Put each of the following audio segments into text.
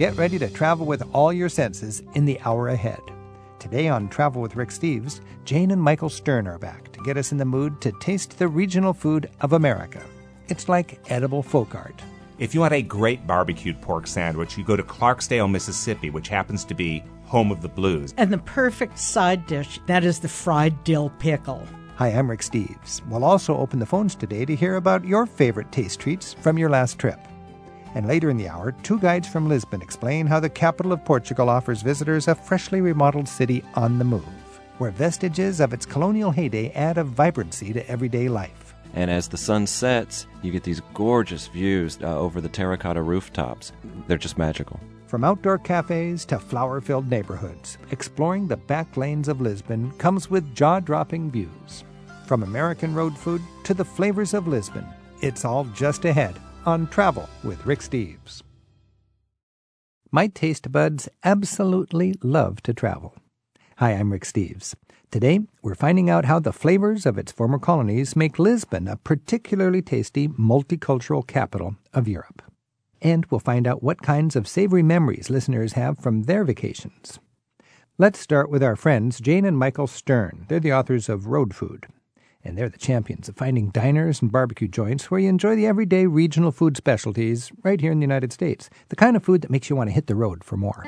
Get ready to travel with all your senses in the hour ahead. Today on Travel with Rick Steves, Jane and Michael Stern are back to get us in the mood to taste the regional food of America. It's like edible folk art. If you want a great barbecued pork sandwich, you go to Clarksdale, Mississippi, which happens to be home of the blues. And the perfect side dish, that is the fried dill pickle. Hi, I'm Rick Steves. We'll also open the phones today to hear about your favorite taste treats from your last trip. And later in the hour, two guides from Lisbon explain how the capital of Portugal offers visitors a freshly remodeled city on the move, where vestiges of its colonial heyday add a vibrancy to everyday life. And as the sun sets, you get these gorgeous views uh, over the terracotta rooftops. They're just magical. From outdoor cafes to flower filled neighborhoods, exploring the back lanes of Lisbon comes with jaw dropping views. From American road food to the flavors of Lisbon, it's all just ahead on Travel with Rick Steves. My taste buds absolutely love to travel. Hi, I'm Rick Steves. Today, we're finding out how the flavors of its former colonies make Lisbon a particularly tasty multicultural capital of Europe. And we'll find out what kinds of savory memories listeners have from their vacations. Let's start with our friends Jane and Michael Stern. They're the authors of Road Food, and they're the champions of finding diners and barbecue joints where you enjoy the everyday regional food specialties right here in the United States, the kind of food that makes you want to hit the road for more.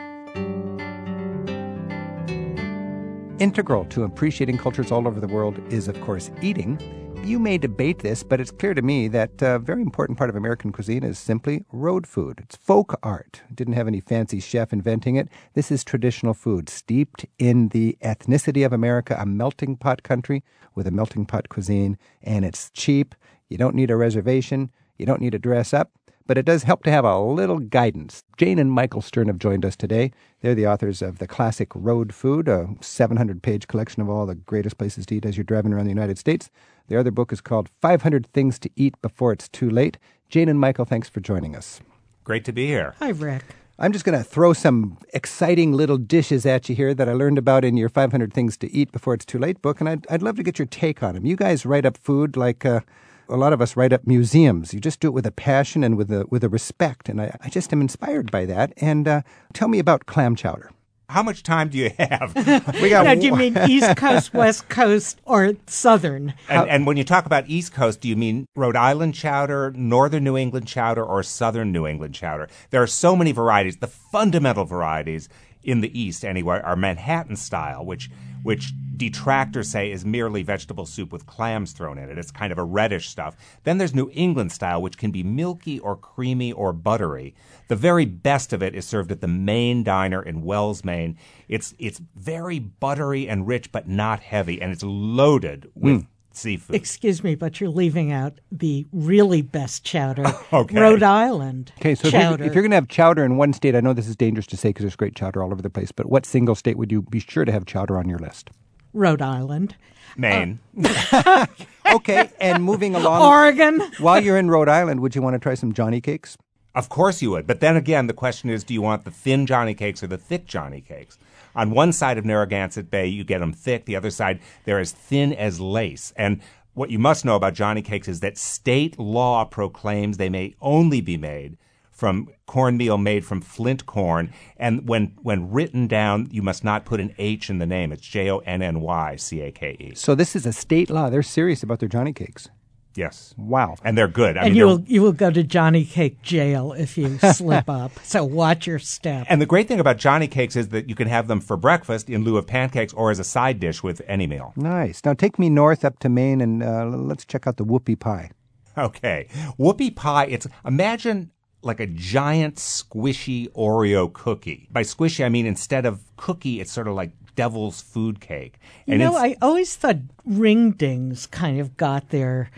Integral to appreciating cultures all over the world is, of course, eating. You may debate this, but it's clear to me that a very important part of American cuisine is simply road food. It's folk art. It didn't have any fancy chef inventing it. This is traditional food steeped in the ethnicity of America, a melting pot country with a melting pot cuisine, and it's cheap. You don't need a reservation. You don't need to dress up but it does help to have a little guidance. Jane and Michael Stern have joined us today. They're the authors of the classic Road Food, a 700 page collection of all the greatest places to eat as you're driving around the United States. The other book is called 500 Things to Eat Before It's Too Late. Jane and Michael, thanks for joining us. Great to be here. Hi, Rick. I'm just going to throw some exciting little dishes at you here that I learned about in your 500 Things to Eat Before It's Too Late book, and I'd, I'd love to get your take on them. You guys write up food like. Uh, a lot of us write up museums. You just do it with a passion and with a with a respect, and I, I just am inspired by that. And uh, tell me about clam chowder. How much time do you have? we got. now, do you mean East Coast, West Coast, or Southern? And, uh, and, when you talk about East Coast, do you mean Rhode Island chowder, Northern New England chowder, or Southern New England chowder? There are so many varieties. The fundamental varieties in the East, anyway, are Manhattan style, which which detractors say is merely vegetable soup with clams thrown in it. It's kind of a reddish stuff. Then there's New England style, which can be milky or creamy or buttery. The very best of it is served at the Maine Diner in Wells, Maine. It's it's very buttery and rich, but not heavy, and it's loaded with mm seafood. Excuse me, but you're leaving out the really best chowder, okay. Rhode Island. Okay, so chowder. if you're, you're going to have chowder in one state, I know this is dangerous to say because there's great chowder all over the place, but what single state would you be sure to have chowder on your list? Rhode Island. Maine. Uh, okay, and moving along. Oregon. while you're in Rhode Island, would you want to try some Johnny cakes? Of course you would. But then again, the question is do you want the thin Johnny cakes or the thick Johnny cakes? On one side of Narragansett Bay, you get them thick. The other side, they're as thin as lace. And what you must know about Johnny cakes is that state law proclaims they may only be made from cornmeal made from flint corn. And when, when written down, you must not put an H in the name. It's J O N N Y C A K E. So this is a state law. They're serious about their Johnny cakes. Yes. Wow. And they're good. I and mean, you will you will go to Johnny Cake jail if you slip up. So watch your step. And the great thing about Johnny Cakes is that you can have them for breakfast in lieu of pancakes or as a side dish with any meal. Nice. Now take me north up to Maine and uh, let's check out the whoopie pie. Okay. Whoopie pie, it's imagine like a giant squishy Oreo cookie. By squishy I mean instead of cookie it's sort of like devil's food cake. And you know, I always thought ring dings kind of got their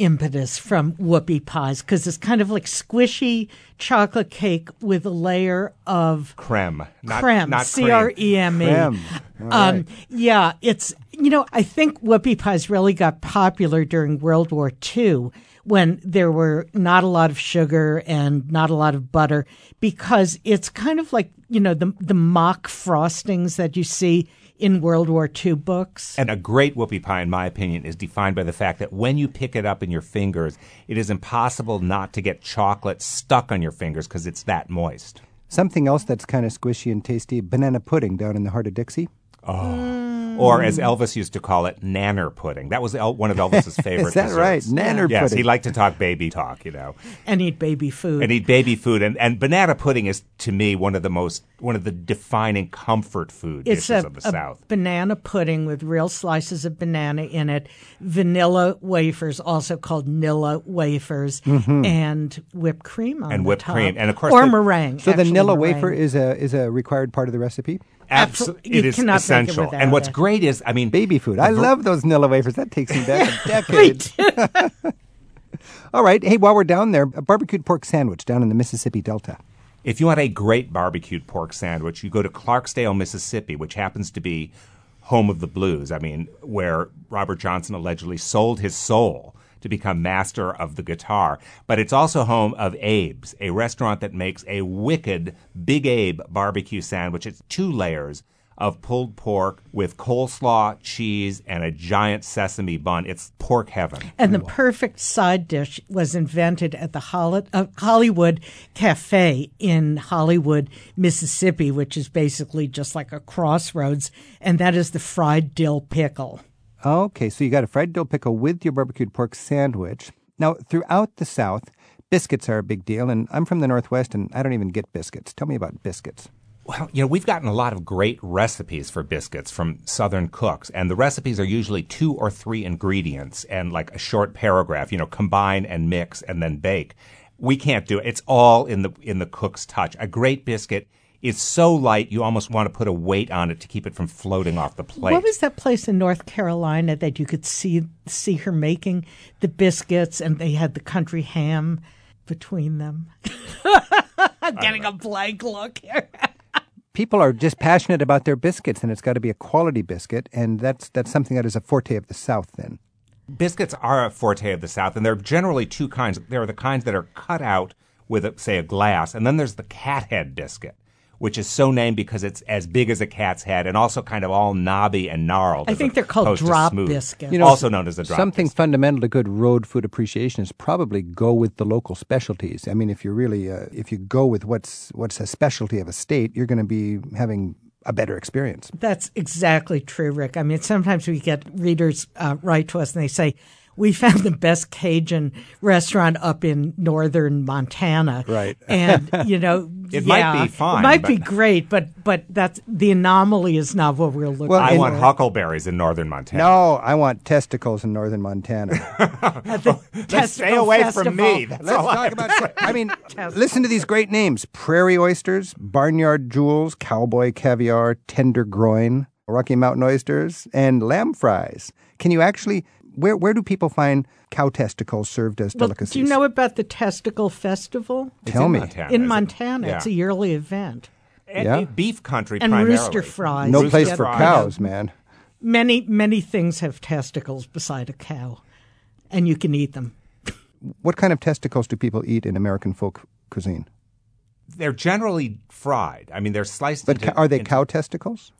impetus from whoopie pies because it's kind of like squishy chocolate cake with a layer of creme, not, creme, C R E M E. Um. Yeah, it's you know I think whoopie pies really got popular during World War II when there were not a lot of sugar and not a lot of butter because it's kind of like you know the the mock frostings that you see in World War II books. And a great whoopie pie, in my opinion, is defined by the fact that when you pick it up in your fingers, it is impossible not to get chocolate stuck on your fingers because it's that moist. Something else that's kind of squishy and tasty banana pudding down in the heart of Dixie. Oh. Or as Elvis used to call it, nanner pudding. That was El- one of Elvis's favorite Is that desserts. right? Nanner Yes, pudding. he liked to talk baby talk, you know, and eat baby food. and eat baby food. And, and banana pudding is, to me, one of the most, one of the defining comfort food it's dishes a, of the a South. banana pudding with real slices of banana in it, vanilla wafers, also called Nilla wafers, and whipped cream on Mm-hmm. And the whipped top. cream. And of course or the- meringue. So the actually Nilla wafer is a is a required part of the recipe. Abso- Absol- you it is make it essential. and what's it. great is, I mean, Baby food. I love those Nilla wafers. That takes me back a decade. All right. Hey, while we're down there, a barbecued pork sandwich down in the Mississippi Delta. If you want a great barbecued pork sandwich, you go to Clarksdale, Mississippi, which happens to be home of the blues. I mean, where Robert Johnson allegedly sold his soul to become master of the guitar. But it's also home of Abe's, a restaurant that makes a wicked Big Abe barbecue sandwich. It's two layers of pulled pork with coleslaw, cheese, and a giant sesame bun. It's pork heaven. And the perfect side dish was invented at the uh, Hollywood Cafe in Hollywood, Mississippi, which is basically just like a crossroads, and that is the fried dill pickle. Okay, so you got a fried dill pickle with your barbecued pork sandwich. Now, throughout the South, biscuits are a big deal, and I'm from the Northwest, and I don't even get biscuits. Tell me about biscuits. Well, you know, we've gotten a lot of great recipes for biscuits from Southern cooks, and the recipes are usually two or three ingredients and like a short paragraph, you know, combine and mix and then bake. We can't do it. It's all in the in the cook's touch. A great biscuit is so light you almost want to put a weight on it to keep it from floating off the plate. What was that place in North Carolina that you could see see her making the biscuits, and they had the country ham between them? I'm getting a blank look here. People are just passionate about their biscuits, and it's got to be a quality biscuit, and that's that's something that is a forte of the South. Then, Biscuits are a forte of the South, and there are generally two kinds. There are the kinds that are cut out with, a, say, a glass, and then there's the cat head biscuit, which is so named because it's as big as a cat's head and also kind of all knobby and gnarled. I think they're called drop smooth. biscuits. You know, also known as a drop something biscuit. fundamental to good road food appreciation is probably go with the local specialties. I mean, if you really uh, if you go with what's what's a specialty of a state, you're going to be having a better experience. That's exactly true, Rick. I mean, sometimes we get readers uh, write to us and they say, we found the best Cajun restaurant up in northern Montana. Right. And, you know, It might be fine, It might but- be great, but but that's the anomaly is not what we're looking Well, I want huckleberries in northern Montana. No, I want testicles in northern Montana. At the stay away Festival. from me. That's Let's all I talk have about. I mean, listen to these great names: prairie oysters, barnyard jewels, cowboy caviar, tender groin, Rocky Mountain oysters, and lamb fries. Can you actually? Where where do people find cow testicles served as Well, delicacies? do you know about the Testicle Festival? It's Tell in me. Montana, in is it? Montana, Yeah. it's a yearly event. And- Yeah. beef country And primarily. rooster fries. No Rooster place for fries. cows, man. Many many things have testicles beside a cow, and you can eat them. What kind of testicles do people eat in American folk cuisine? They're generally fried. I mean, they're sliced. But into, are they into- cow testicles?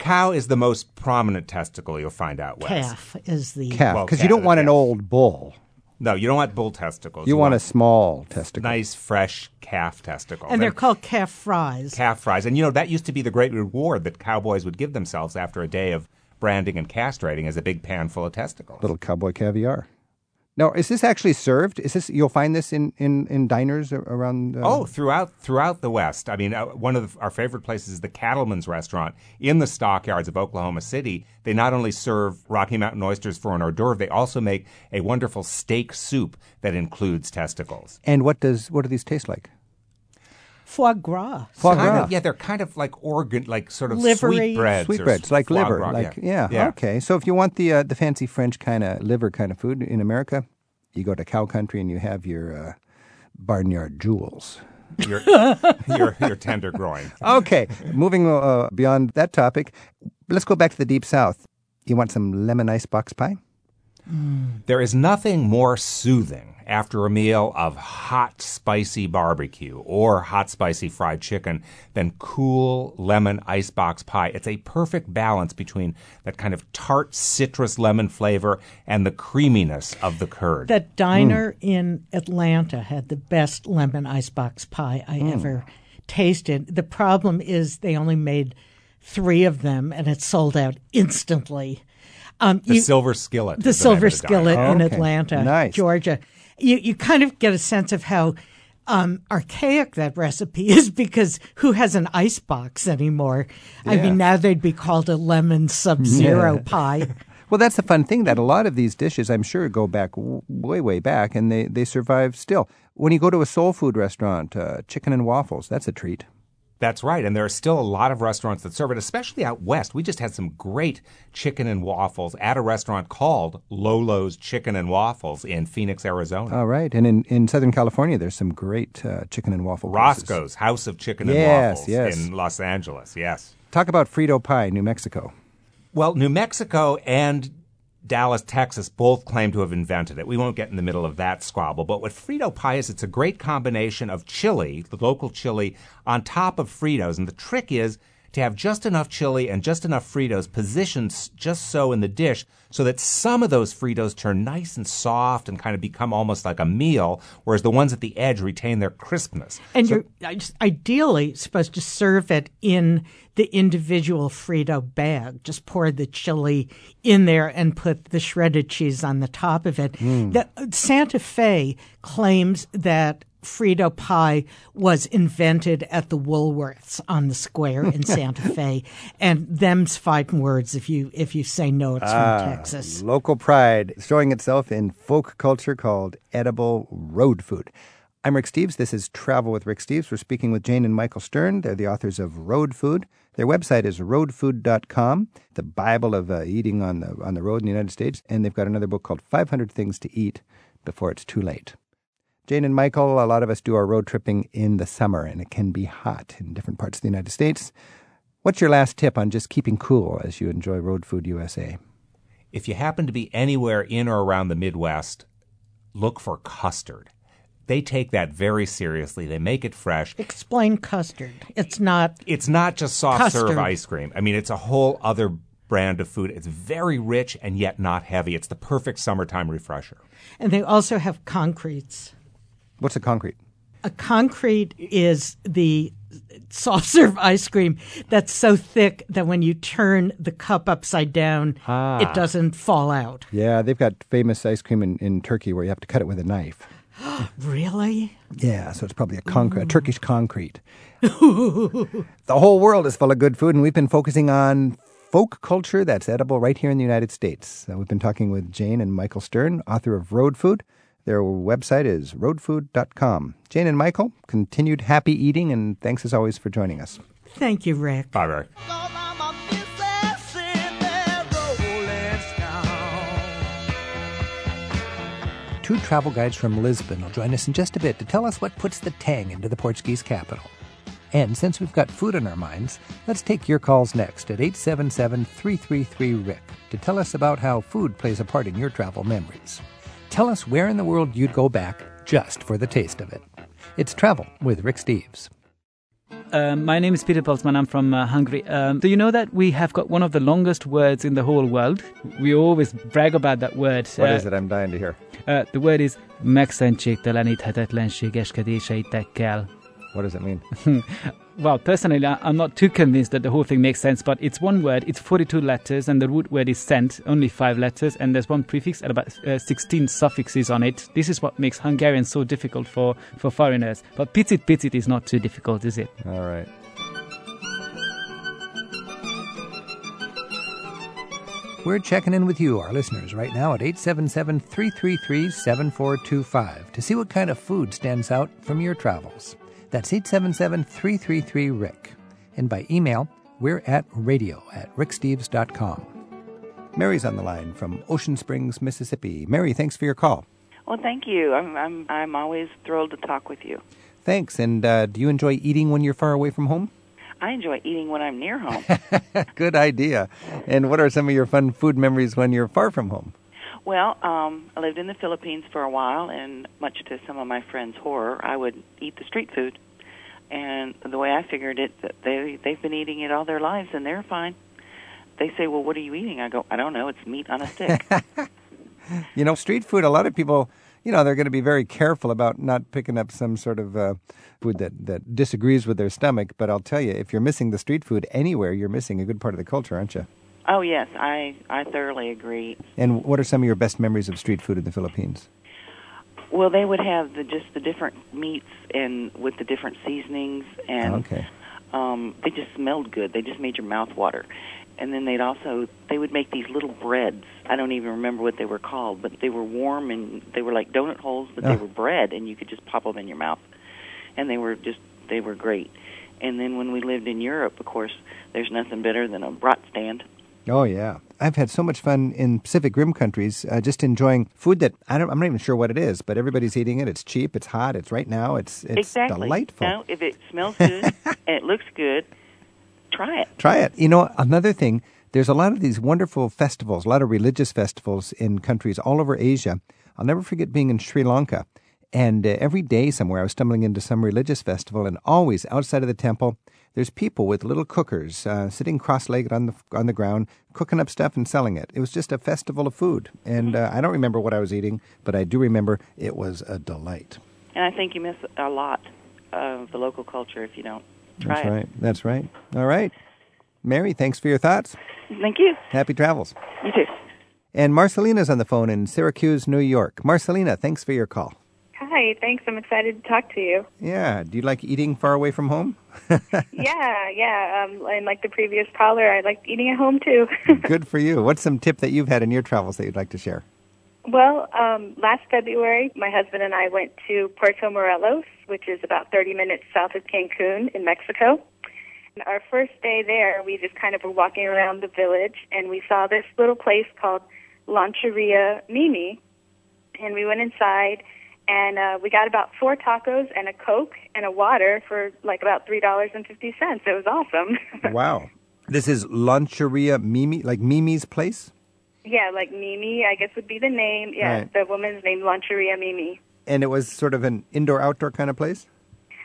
Cow is the most prominent testicle you'll find out west. Calf is the Calf, Well, because you don't want an yeah. old bull. No, you don't want bull testicles. You want a small testicle. nice, fresh calf testicle. and they're called calf fries. calf fries. And you know that used to be the great reward that cowboys would give themselves after a day of branding and castrating as a big pan full of testicles. little cowboy caviar. Now, is this actually served? Is this you'll find this in in, in diners around? Uh, Oh, throughout throughout the West. I mean, uh, one of the, our favorite places is the Cattleman's Restaurant in the stockyards of Oklahoma City. They not only serve Rocky Mountain oysters for an hors d'oeuvre, they also make a wonderful steak soup that includes testicles. And what does what do these taste like? Foie gras. Foie Kind gras. of- yeah, they're kind of like organ, like sort of Livery. sweetbreads. or Sweetbreads, like liver, gras, like yeah. yeah. Okay, so if you want the uh, the fancy French kind of liver kind of food in America, you go to cow country and you have your uh, barnyard jewels. Your, your, your tender groin. Okay, moving uh, beyond that topic, let's go back to the deep south. You want some lemon ice box pie? There is nothing more soothing after a meal of hot, spicy barbecue or hot, spicy fried chicken than cool lemon icebox pie. It's a perfect balance between that kind of tart citrus lemon flavor and the creaminess of the curd. That diner in Atlanta had the best lemon icebox pie I mm. ever tasted. The problem is they only made three of them, and it sold out instantly. Um, The you- silver skillet. the Silver the diner. Skillet in Okay. Atlanta, Nice. Georgia. You you kind of get a sense of how um, archaic that recipe is because who has an ice box anymore? I mean, now they'd be called a lemon sub zero pie. Well, that's the fun thing that a lot of these dishes, I'm sure, go back w- way, way back, and they, they survive still. When you go to a soul food restaurant, uh, chicken and waffles, that's a treat. That's right. And there are still a lot of restaurants that serve it, especially out west. We just had some great chicken and waffles at a restaurant called Lolo's Chicken and Waffles in Phoenix, Arizona. All right. And in, in Southern California, there's some great uh, chicken and waffle places. Roscoe's House of Chicken Yes, and Waffles yes. in Los Angeles. Yes. Talk about Frito Pie, New Mexico. Well, New Mexico and Dallas, Texas both claim to have invented it. We won't get in the middle of that squabble. But what Frito pie is, it's a great combination of chili, the local chili, on top of Fritos. And the trick is to have just enough chili and just enough Fritos positioned just so in the dish so that some of those Fritos turn nice and soft and kind of become almost like a meal, whereas the ones at the edge retain their crispness. And you're ideally supposed to serve it in the individual Frito bag. Just pour the chili in there and put the shredded cheese on the top of it. Hmm. The, uh, Santa Fe claims that Frito pie was invented at the Woolworths on the square in Santa Fe, and them's fighting words if you if you say no, it's from Texas. Local pride showing itself in folk culture called edible road food. I'm Rick Steves. This is Travel with Rick Steves. We're speaking with Jane and Michael Stern. They're the authors of Road Food. Their website is roadfood.com, the Bible of uh, eating on the on the road in the United States. And they've got another book called 500 Things to Eat Before It's Too Late. Jane and Michael, a lot of us do our road tripping in the summer, and it can be hot in different parts of the United States. What's your last tip on just keeping cool as you enjoy Road Food USA? If you happen to be anywhere in or around the Midwest, look for custard. They take that very seriously. They make it fresh. Explain custard. It's not It's not just soft serve ice cream. I mean, it's a whole other brand of food. It's very rich and yet not heavy. It's the perfect summertime refresher. And they also have concretes. What's a concrete? A concrete is the soft serve ice cream that's so thick that when you turn the cup upside down, it doesn't fall out. Yeah, they've got famous ice cream in, in Turkey where you have to cut it with a knife. Really? Yeah, so it's probably a, concrete, a Turkish concrete. the whole world is full of good food, and we've been focusing on folk culture that's edible right here in the United States. Uh, we've been talking with Jane and Michael Stern, author of Road Food. Their website is roadfood.com. Jane and Michael, continued happy eating, and thanks as always for joining us. Thank you, Rick. Bye, Rick. Cause I'm a Mississippi rolling stone. Two travel guides from Lisbon will join us in just a bit to tell us what puts the tang into the Portuguese capital. And since we've got food on our minds, let's take your calls next at 877 333 Rick to tell us about how food plays a part in your travel memories. Tell us where in the world you'd go back just for the taste of it. It's Travel with Rick Steves. Um, my name is Peter Peltzman. I'm from uh, Hungary. Um, do you know that we have got one of the longest words in the whole world? We always brag about that word. What uh, is it? I'm dying to hear. Uh, the word is megszentségteleníthetetlenségeskedéseitekkel. What does it mean? Well, personally, I- I'm not too convinced that the whole thing makes sense, but it's one word, it's 42 letters, and the root word is cent, only five letters, and there's one prefix and about uh, 16 suffixes on it. This is what makes Hungarian so difficult for, for foreigners. But picit picit is not too difficult, is it? All right. We're checking in with you, our listeners, right now at 877 333 7425 to see what kind of food stands out from your travels. That's 877 333 Rick. And by email, we're at radio at ricksteves.com. Mary's on the line from Ocean Springs, Mississippi. Mary, thanks for your call. Well, thank you. I'm I'm I'm always thrilled to talk with you. Thanks. And uh, do you enjoy eating when you're far away from home? I enjoy eating when I'm near home. Good idea. And what are some of your fun food memories when you're far from home? Well, um, I lived in the Philippines for a while, and much to some of my friends' horror, I would eat the street food. And the way I figured it, they they've been eating it all their lives, and they're fine. They say, "Well, what are you eating?" I go, "I don't know. It's meat on a stick." You know, street food, a lot of people you know, they're going to be very careful about not picking up some sort of uh, food that, that disagrees with their stomach. But I'll tell you, if you're missing the street food anywhere, you're missing a good part of the culture, aren't you? Oh yes, I I thoroughly agree. And what are some of your best memories of street food in the Philippines? Well, they would have the just the different meats and with the different seasonings, and Okay. um, they just smelled good. They just made your mouth water. And then they'd also they would make these little breads. I don't even remember what they were called, but they were warm and they were like donut holes, but they Ah. were bread, and you could just pop them in your mouth. And they were just they were great. And then when we lived in Europe, of course, there's nothing better than a brat stand. Oh yeah, I've had so much fun in Pacific Rim countries, uh, just enjoying food that I don't. I'm not even sure what it is, but everybody's eating it. It's cheap. It's hot. It's right now. It's it's exactly. delightful. Now, if it smells good and it looks good, try it. Try it. You know, another thing. There's a lot of these wonderful festivals, a lot of religious festivals in countries all over Asia. I'll never forget being in Sri Lanka, and uh, every day somewhere I was stumbling into some religious festival, and always outside of the temple, there's people with little cookers uh, sitting cross-legged on the on the ground, cooking up stuff and selling it. It was just a festival of food, and uh, I don't remember what I was eating, but I do remember it was a delight. And I think you miss a lot of the local culture if you don't try That's it. right. That's right. All right, Mary. Thanks for your thoughts. Thank you. Happy travels. You too. And Marcelina's on the phone in Syracuse, New York. Marcelina, thanks for your call. Hi, thanks. I'm excited to talk to you. Yeah, do you like eating far away from home? yeah, yeah. Um, and like the previous caller, I like eating at home too. Good for you. What's some tip that you've had in your travels that you'd like to share? well, um, last February, my husband and I went to Puerto Morelos, which is about 30 minutes south of Cancun in Mexico. And our first day there, we just kind of were walking around the village, and we saw this little place called Lancheria Mimi. And we went inside, and uh, we got about four tacos and a Coke and a water for like about $3.50. It was awesome. wow. This is Lancheria Mimi, like Mimi's place? Yeah, like Mimi, I guess would be the name. Yeah, Right. the woman's name, Lancheria Mimi. And it was sort of an indoor outdoor kind of place?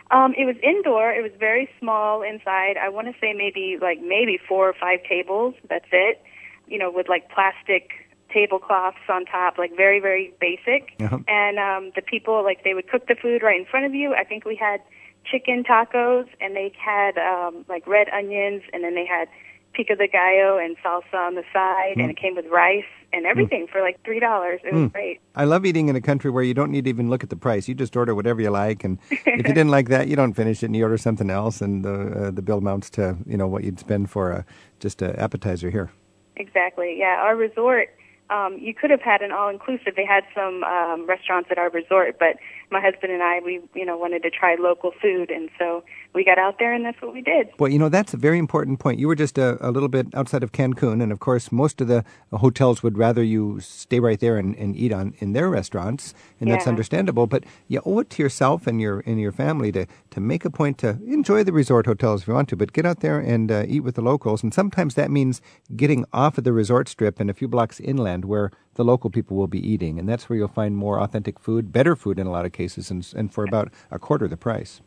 Um, it was indoor. It was very small inside. I want to say maybe like maybe four or five tables. That's it. You know, with like plastic tablecloths on top, like very very basic. And um, the people like they would cook the food right in front of you. I think we had chicken tacos, and they had um, like red onions, and then they had pico de gallo and salsa on the side, and it came with rice and everything for like three dollars. It was great. I love eating in a country where you don't need to even look at the price. You just order whatever you like, and if you didn't like that, you don't finish it, and you order something else, and the uh, the bill amounts to you know what you'd spend for a, just an appetizer here. Exactly. Yeah, our resort. Um, you could have had an all-inclusive. They had some um, restaurants at our resort, but my husband and I, we you know wanted to try local food, and so we got out there, and that's what we did. Well, you know, that's a very important point. You were just a, a little bit outside of Cancun, and of course, most of the hotels would rather you stay right there and, and eat on in their restaurants, and that's Yeah. understandable. But you owe it to yourself and your and your family to, to make a point to enjoy the resort hotels if you want to, but get out there and uh, eat with the locals. And sometimes that means getting off of the resort strip and a few blocks inland where the local people will be eating, and that's where you'll find more authentic food, better food in a lot of cases, and, and for about a quarter the price.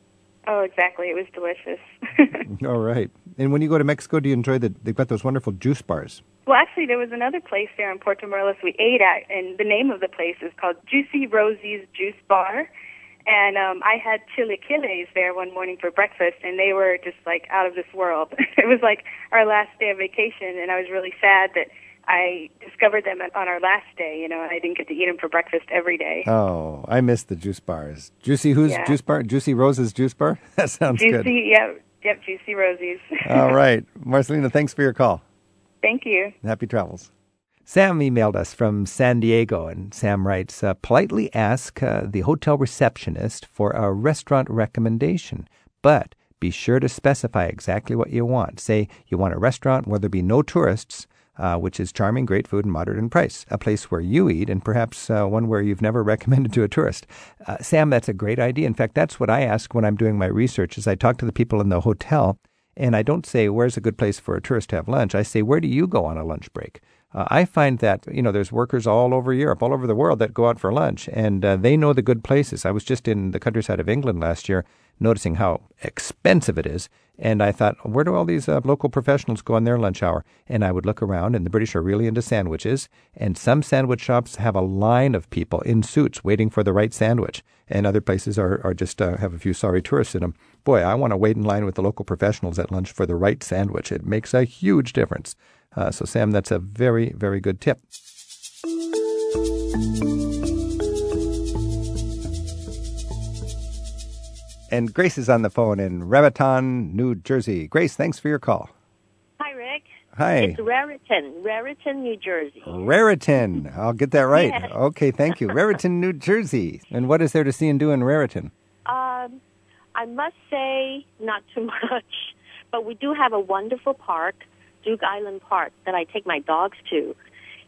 Oh, exactly. It was delicious. All right. And when you go to Mexico, do you enjoy the? They've got those wonderful juice bars. well, actually, there was another place there in Puerto Morelos we ate at, and the name of the place is called Juicy Rosie's Juice Bar. And um, I had chilaquiles there one morning for breakfast, and they were just like out of this world. it was like our last day of vacation, and I was really sad that I discovered them on our last day, you know, and I didn't get to eat them for breakfast every day. Oh, I miss the juice bars. Juicy who's Yeah. juice bar? Juicy Rose's juice bar. That sounds good. Juicy, yep, yep, Juicy Rosie's. All right, Marcelina, thanks for your call. Thank you. Happy travels. Sam emailed us from San Diego, and Sam writes uh, politely ask uh, the hotel receptionist for a restaurant recommendation, but be sure to specify exactly what you want. Say you want a restaurant where there be no tourists, uh, which is charming, great food, and moderate in price. A place where you eat, and perhaps uh, one where you've never recommended to a tourist. Uh, Sam, that's a great idea. In fact, that's what I ask when I'm doing my research. Is I talk to the people in the hotel, and I don't say where's a good place for a tourist to have lunch. I say where do you go on a lunch break? Uh, I find that you know there's workers all over Europe, all over the world that go out for lunch, and uh, they know the good places. I was just in the countryside of England last year, noticing how expensive it is. And I thought, where do all these uh, local professionals go on their lunch hour? And I would look around, and the British are really into sandwiches. And some sandwich shops have a line of people in suits waiting for the right sandwich. And other places are, are just uh, have a few sorry tourists in them. Boy, I want to wait in line with the local professionals at lunch for the right sandwich. It makes a huge difference. Uh, so, Sam, that's a very, very good tip. And Grace is on the phone in Raritan, New Jersey. Grace, thanks for your call. Hi, Rick. Hi. It's Raritan, Raritan, New Jersey. Raritan. I'll get that right. Yes. Okay, thank you. Raritan, New Jersey. And what is there to see and do in Raritan? Um, I must say, not too much, but we do have a wonderful park, Duke Island Park, that I take my dogs to.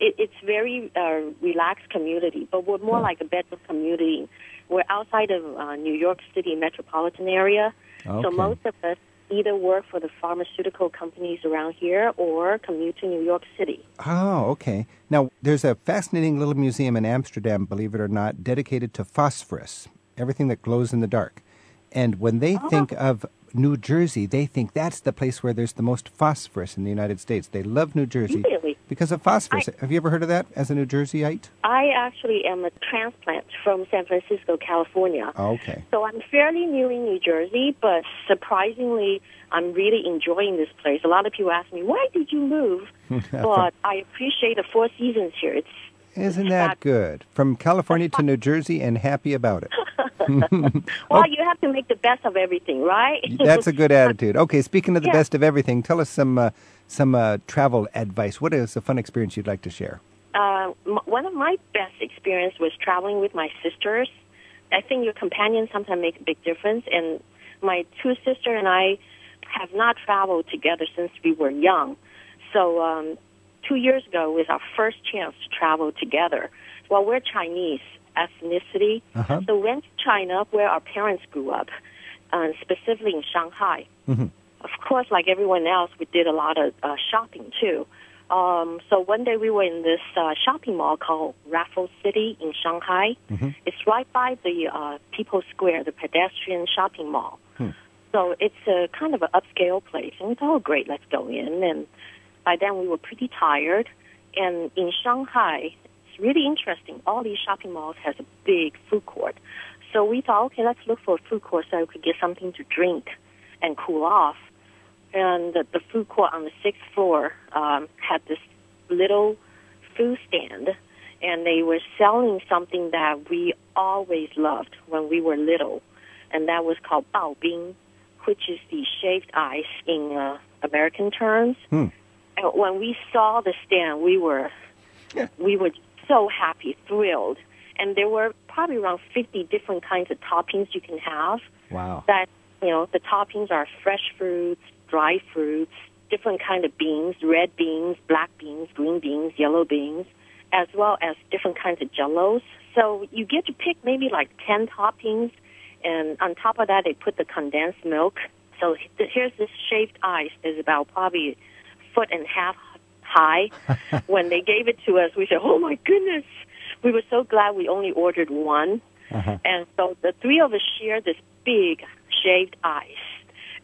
It, it's very uh, relaxed community, but we're more like a bedroom community. We're outside of uh, New York City metropolitan area, so most of us either work for the pharmaceutical companies around here or commute to New York City. Oh, okay. Now, there's a fascinating little museum in Amsterdam, believe it or not, dedicated to phosphorus, everything that glows in the dark. And when they think of New Jersey, they think that's the place where there's the most phosphorus in the United States. They love New Jersey Really? because of phosphorus. Have you ever heard of that as a New Jerseyite? I actually am a transplant from San Francisco, California. Okay. So I'm fairly new in New Jersey, but surprisingly, I'm really enjoying this place. A lot of people ask me, why did you move? but I appreciate the four seasons here. It's Isn't that good? From California to New Jersey and happy about it. well, you have to make the best of everything, right? That's a good attitude. Okay, speaking of the Yeah. best of everything, tell us some uh, some uh, travel advice. What is a fun experience you'd like to share? uh, m- one of my best experience was traveling with my sisters. I think your companion sometimes makes a big difference, and my two sister and I have not traveled together since we were young. So um, two years ago was our first chance to travel together. Well, we're Chinese ethnicity, Uh-huh. so went to China where our parents grew up, uh, specifically in Shanghai. Of course, like everyone else, we did a lot of uh, shopping too. Um, so one day we were in this uh, shopping mall called Raffles City in Shanghai. It's right by the uh, People's Square, the pedestrian shopping mall. So it's a kind of an upscale place. And we thought, oh, great, let's go in. And by then we were pretty tired. And in Shanghai, really interesting. All these shopping malls has a big food court. So we thought, okay, let's look for a food court so we could get something to drink and cool off. And the, the food court on the sixth floor um, had this little food stand, and they were selling something that we always loved when we were little, and that was called bao bing, which is the shaved ice in uh, American terms. Hmm. And when we saw the stand, we were we were so happy, thrilled, and there were probably around fifty different kinds of toppings you can have Wow. that you know the toppings are fresh fruits, dry fruits, different kind of beans, red beans, black beans, green beans, yellow beans, as well as different kinds of jellos. So you get to pick maybe like 10 toppings and on top of that they put the condensed milk. So here's this shaved ice is about probably foot and a half high. when they gave it to us, we said, "Oh my goodness." We were so glad we only ordered one. Uh-huh. And so the three of us shared this big shaved ice,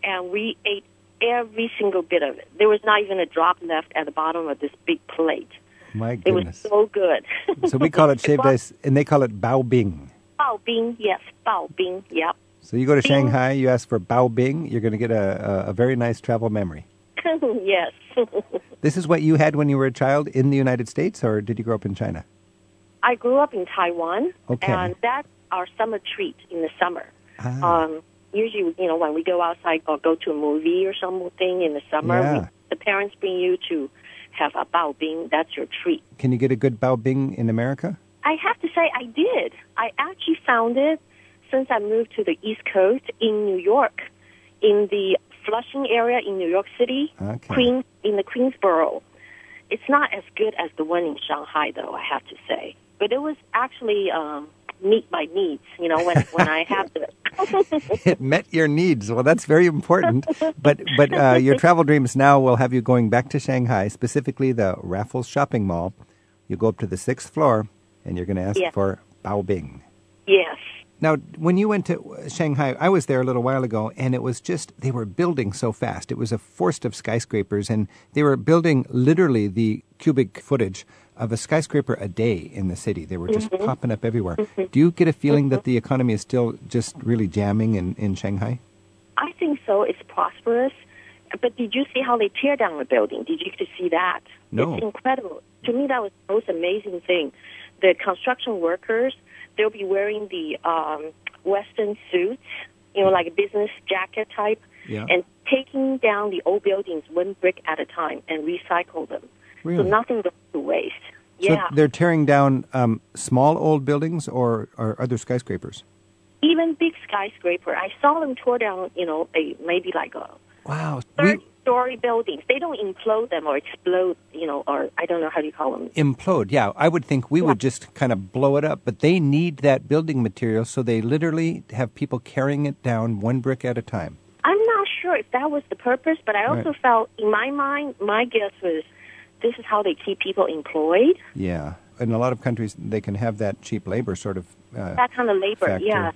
and we ate every single bit of it. There was not even a drop left at the bottom of this big plate. My goodness. It was so good. So we call it shaved ice, and they call it bao bing. Bao Bing, yes, Bao Bing, yep. So you go to Bing. Shanghai, you ask for bao bing, you're going to get a, a, a very nice travel memory. yes. This is what you had when you were a child in the United States, or did you grow up in China? I grew up in Taiwan, Okay. and that's our summer treat in the summer. Ah. Um, usually, you know, when we go outside or go to a movie or something in the summer, Yeah. we, the parents bring you to have a bao bing. That's your treat. Can you get a good bao bing in America? I have to say, I did. I actually found it since I moved to the East Coast in New York, in the Flushing area in New York City, Okay. Queen in the Queensboro. It's not as good as the one in Shanghai, though. I have to say, but it was actually um, meet my needs. You know, when when I have the it met your needs. Well, that's very important. but but uh, your travel dreams now will have you going back to Shanghai, specifically the Raffles Shopping Mall. You go up to the sixth floor, and you're going to ask Yeah. for bao bing. yes, Now, when you went to Shanghai, I was there a little while ago, and it was just, they were building so fast. It was a forest of skyscrapers, and they were building literally the cubic footage of a skyscraper a day in the city. They were just mm-hmm. popping up everywhere. Mm-hmm. Do you get a feeling that mm-hmm. the economy is still just really jamming in, in Shanghai? I think so. It's prosperous. But did you see how they tear down the building? Did you get to see that? No. It's incredible. To me, that was the most amazing thing. The construction workers, they'll be wearing the um, Western suits, you know, like a business jacket type, Yeah. and taking down the old buildings one brick at a time and recycle them. Really? So nothing goes to waste. So Yeah. they're tearing down um, small old buildings or, or other skyscrapers? Even big skyscraper, I saw them tore down, you know, a maybe like a Wow. third We story buildings. They don't implode them or explode, you know, or I don't know how do you call them. implode. Yeah, I would think we would just kind of blow it up, but they need that building material, so they literally have people carrying it down one brick at a time. I'm not sure if that was the purpose, but I also Right. felt, in my mind, my guess was this is how they keep people employed. Yeah. In a lot of countries, they can have that cheap labor sort of uh, That kind of labor, factor. yeah.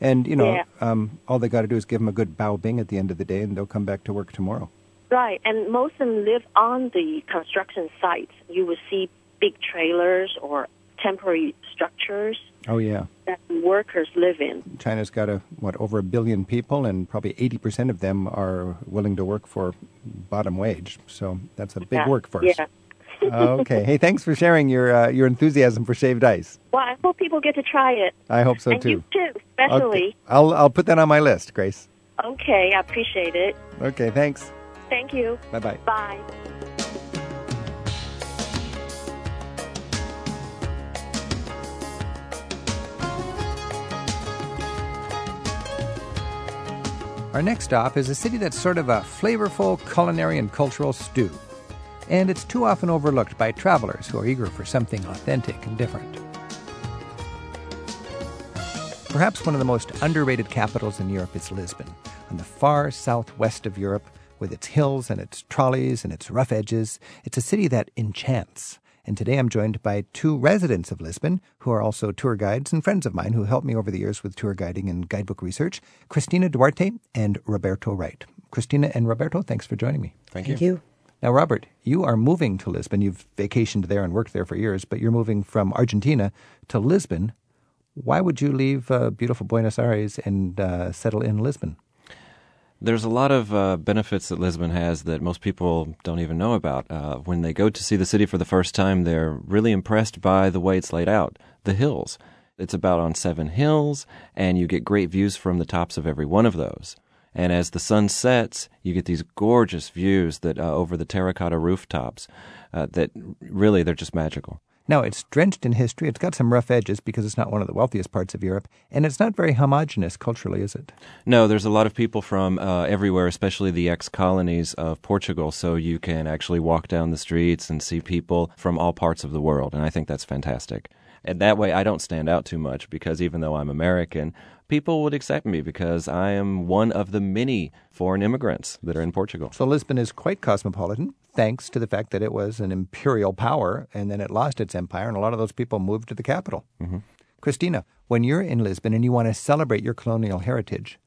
And, you know, Yeah. um, all they got to do is give them a good bao bing at the end of the day, and they'll come back to work tomorrow. Right, and most of them live on the construction sites. You will see big trailers or temporary structures Oh, yeah. that workers live in. China's got a what over a billion people, and probably eighty percent of them are willing to work for bottom wage. So that's a big Yeah, workforce. Yeah. okay. Hey, thanks for sharing your uh, your enthusiasm for shaved ice. Well, I hope people get to try it. I hope so and too. you too, especially. Okay. I'll I'll put that on my list, Grace. Okay, I appreciate it. Okay, thanks. Thank you. Bye bye. Bye. Our next stop is a city that's sort of a flavorful culinary and cultural stew. And it's too often overlooked by travelers who are eager for something authentic and different. Perhaps one of the most underrated capitals in Europe is Lisbon, on the far southwest of Europe, with its hills and its trolleys and its rough edges. It's a city that enchants. And today I'm joined by two residents of Lisbon who are also tour guides and friends of mine who helped me over the years with tour guiding and guidebook research Christina Duarte and Roberto Wright. Christina and Roberto, thanks for joining me. Thank, Thank you. Now, Robert, you are moving to Lisbon. You've vacationed there and worked there for years, but you're moving from Argentina to Lisbon. Why would you leave uh, beautiful Buenos Aires and uh, settle in Lisbon? There's a lot of uh, benefits that Lisbon has that most people don't even know about. Uh, when they go to see the city for the first time, they're really impressed by the way it's laid out. The hills. It's about on seven hills, and you get great views from the tops of every one of those. And as the sun sets, you get these gorgeous views that uh, over the terracotta rooftops uh, that really they're just magical. Now, it's drenched in history. It's got some rough edges because it's not one of the wealthiest parts of Europe, and it's not very homogenous culturally, is it? No, there's a lot of people from uh, everywhere, especially the ex colonies of Portugal. So you can actually walk down the streets and see people from all parts of the world. And I think that's fantastic. And that way, I don't stand out too much because even though I'm American, people would accept me because I am one of the many foreign immigrants that are in Portugal. So Lisbon is quite cosmopolitan, thanks to the fact that it was an imperial power and then it lost its empire, and a lot of those people moved to the capital. Mm-hmm. Christina, when you're in Lisbon and you want to celebrate your colonial heritage,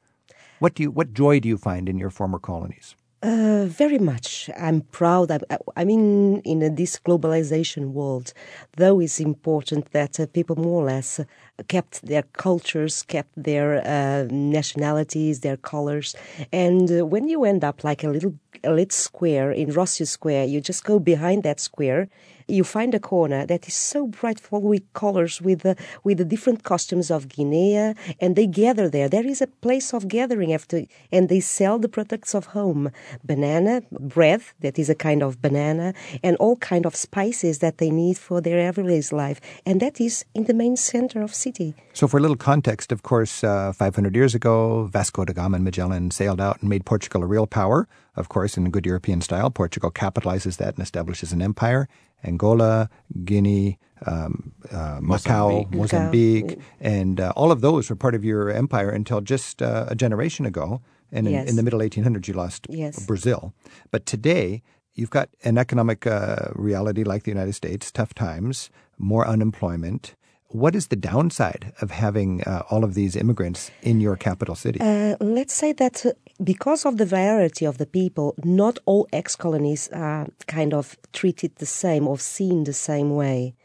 what do you, what joy do you find in your former colonies? Uh, very much. I'm proud. I, I mean, in uh, this globalization world, though it's important that uh, people more or less uh, kept their cultures, kept their uh, nationalities, their colors. And uh, when you end up like a little, a little square in Rossio Square, you just go behind that square. You find a corner that is so bright full with colors, with the with the different costumes of Guinea, and they gather there. There is a place of gathering after, and they sell the products of home: banana bread, that is a kind of banana, and all kind of spices that they need for their everyday life. And that is in the main center of city. So, for a little context, of course, uh, 500 years ago, Vasco da Gama and Magellan sailed out and made Portugal a real power. Of course, in a good European style, Portugal capitalizes that and establishes an empire. Angola, Guinea, um, uh, Macau, Mozambique. Mozambique, and uh, all of those were part of your empire until just uh, a generation ago. And in, Yes. in the middle 1800s, you lost Yes. Brazil. But today, you've got an economic uh, reality like the United States, tough times, more unemployment. What is the downside of having uh, all of these immigrants in your capital city? Uh, let's say that because of the variety of the people, not all ex colonies are kind of treated the same or seen the same way.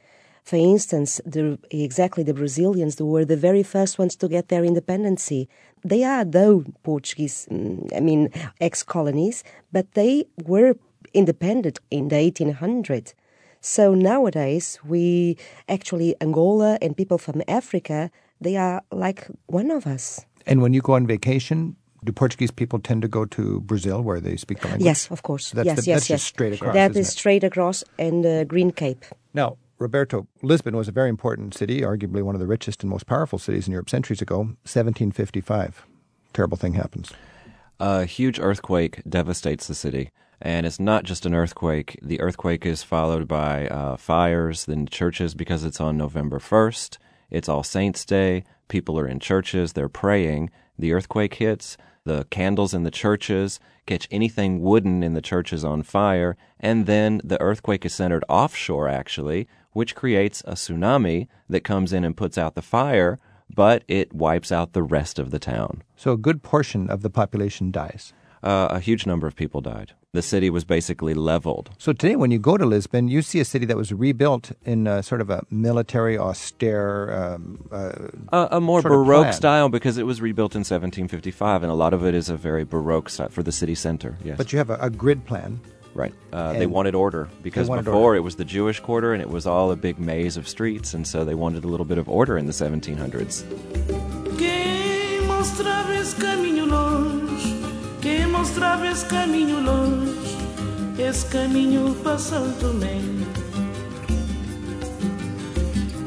For instance, the, exactly the Brazilians they were the very first ones to get their independency. They are, though, Portuguese, mm, I mean, ex colonies, but they were independent in the 1800s. So nowadays, we actually, Angola and people from Africa, they are like one of us. And when you go on vacation, do Portuguese people tend to go to Brazil where they speak the language? Yes, of course. So that's yes, the- yes, that's yes. just straight across, That isn't is it? straight across and uh, Green Cape. Now, Roberto, Lisbon was a very important city, arguably one of the richest and most powerful cities in Europe centuries ago. 1755. Terrible thing happens. A huge earthquake devastates the city. And it's not just an earthquake. The earthquake is followed by uh, fires in churches because it's on November 1st. It's All Saints' Day. People are in churches. They're praying. The earthquake hits. The candles in the churches catch anything wooden in the churches on fire. And then the earthquake is centered offshore, actually, which creates a tsunami that comes in and puts out the fire, but it wipes out the rest of the town. So a good portion of the population dies. Uh, a huge number of people died. The city was basically leveled. So today, when you go to Lisbon, you see a city that was rebuilt in uh, sort of a military, austere, um, uh, A, a more sort of Baroque plan. style because it was rebuilt in 1755, and a lot of it is a very Baroque style for the city center. Yes, But you have a, a grid plan. right. Uh, they wanted order because wanted before order. it was the Jewish quarter, and it was all a big maze of streets, and so they wanted a little bit of order in the 1700s. Mostrava esse caminho longe, esse caminho longe, esse caminho para Santo Tomé.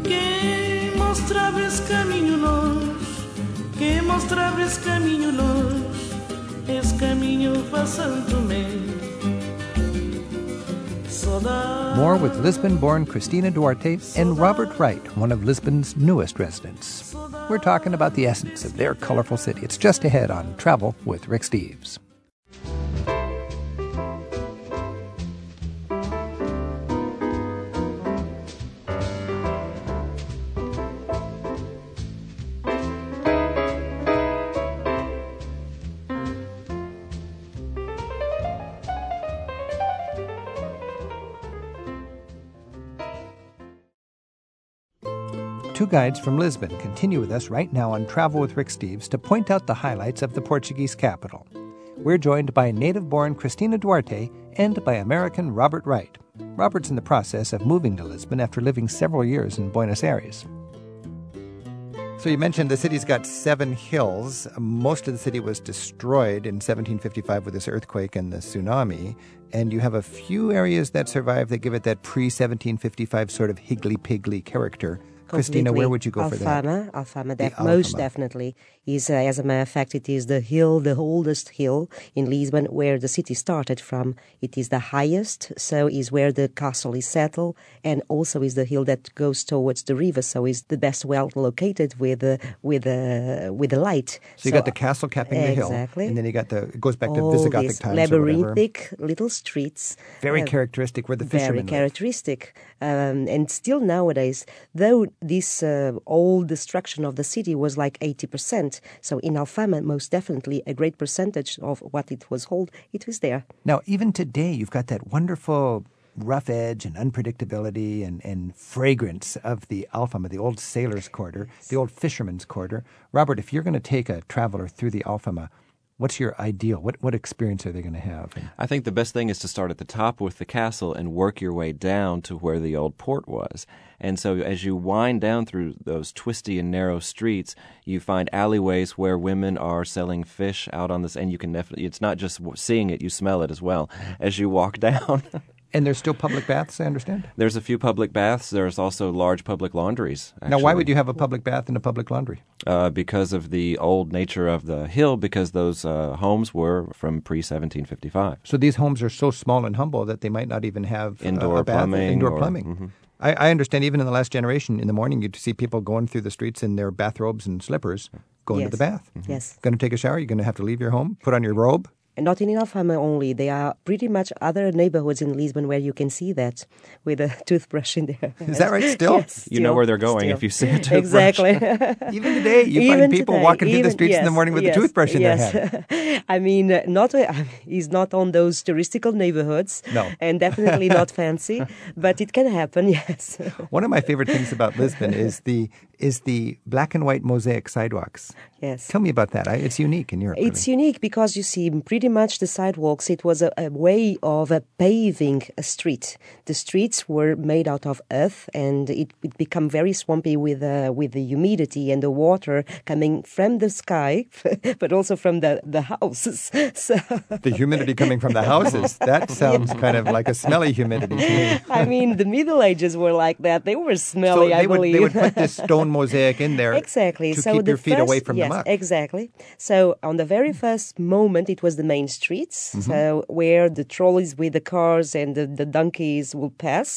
Quem mostrava esse caminho longe, quem mostrava esse caminho longe, esse caminho para Santo More with Lisbon born Christina Duarte and Robert Wright, one of Lisbon's newest residents. We're talking about the essence of their colorful city. It's just ahead on Travel with Rick Steves. Two guides from Lisbon continue with us right now on Travel with Rick Steves to point out the highlights of the Portuguese capital. We're joined by native born Cristina Duarte and by American Robert Wright. Robert's in the process of moving to Lisbon after living several years in Buenos Aires. So you mentioned the city's got seven hills. Most of the city was destroyed in 1755 with this earthquake and the tsunami. And you have a few areas that survive that give it that pre 1755 sort of higgly piggly character. Christina, where would you go for that? Alfama, Alfama, The def- most Alfama. definitely is, uh, as a matter of fact, it is the hill, the oldest hill in Lisbon, where the city started from. It is the highest, so is where the castle is settled, and also is the hill that goes towards the river. So is the best well located with the with the with the light. So you got the castle capping the hill, Exactly. and then you got the it goes back to all Visigothic these times labyrinthic little streets. Very uh, characteristic where the very fishermen live. characteristic. Um, and still nowadays, though this uh, old destruction of the city was like 80%, so in Alfama, most definitely a great percentage of what it was hold, it was there. Now, even today, you've got that wonderful rough edge and unpredictability and, and fragrance of the Alfama, the old sailor's quarter, the old fisherman's quarter. Robert, if you're going to take a traveler through the Alfama, what's your ideal? What, what experience are they going to have? I think the best thing is to start at the top with the castle and work your way down to where the old port was. And so as you wind down through those twisty and narrow streets, you find alleyways where women are selling fish out on this, and you can definitely, it's not just seeing it, you smell it as well as you walk down. And there's still public baths, I understand? There's a few public baths. There's also large public laundries. Now, why would you have a public bath and a public laundry? uh, because of the old nature of the hill, because those uh, homes were from pre 1755. So these homes are so small and humble that they might not even have uh, Indoor a bath, plumbing Indoor or- plumbing. mhm. I, I understand. Even in the last generation, in the morning, you'd see people going through the streets in their bathrobes and slippers, going to the bath. Yes. bath. Yes. Going to take a shower. You're going to have to leave your home, put on your robe, And not in Alfama only. There are pretty much other neighborhoods in Lisbon where you can see that with a toothbrush in there. Is that right? Still? Yes, You know where they're going still. if you see a toothbrush. Exactly. Even today, you Even find people today, walking through the even- streets in the morning with yes, a toothbrush in yes. their hand. I mean, uh, not uh, is not on those touristical neighborhoods. No. and definitely not fancy, but it can happen. Yes. One of my favorite things about Lisbon is the is the black and white mosaic sidewalks. Yes. Tell me about that. I, it's unique in Europe. It's really. unique because you see, pretty much the sidewalks, it was a, a way of uh, paving a street. The streets were made out of earth and it, it became very swampy with, uh, with the humidity and the water coming from the sky, but also from the, the houses. So, the humidity coming from the houses. That sounds kind of like a smelly humidity to me. I mean, the Middle Ages were like that. They were smelly, so I would, believe. they would put this stone mosaic in there Exactly. to so keep your feet first, away from yes, the muck. Exactly. So on the very first moment, it was the main streets, Mm-hmm. so where the trolleys with the cars and the, the donkeys will pass.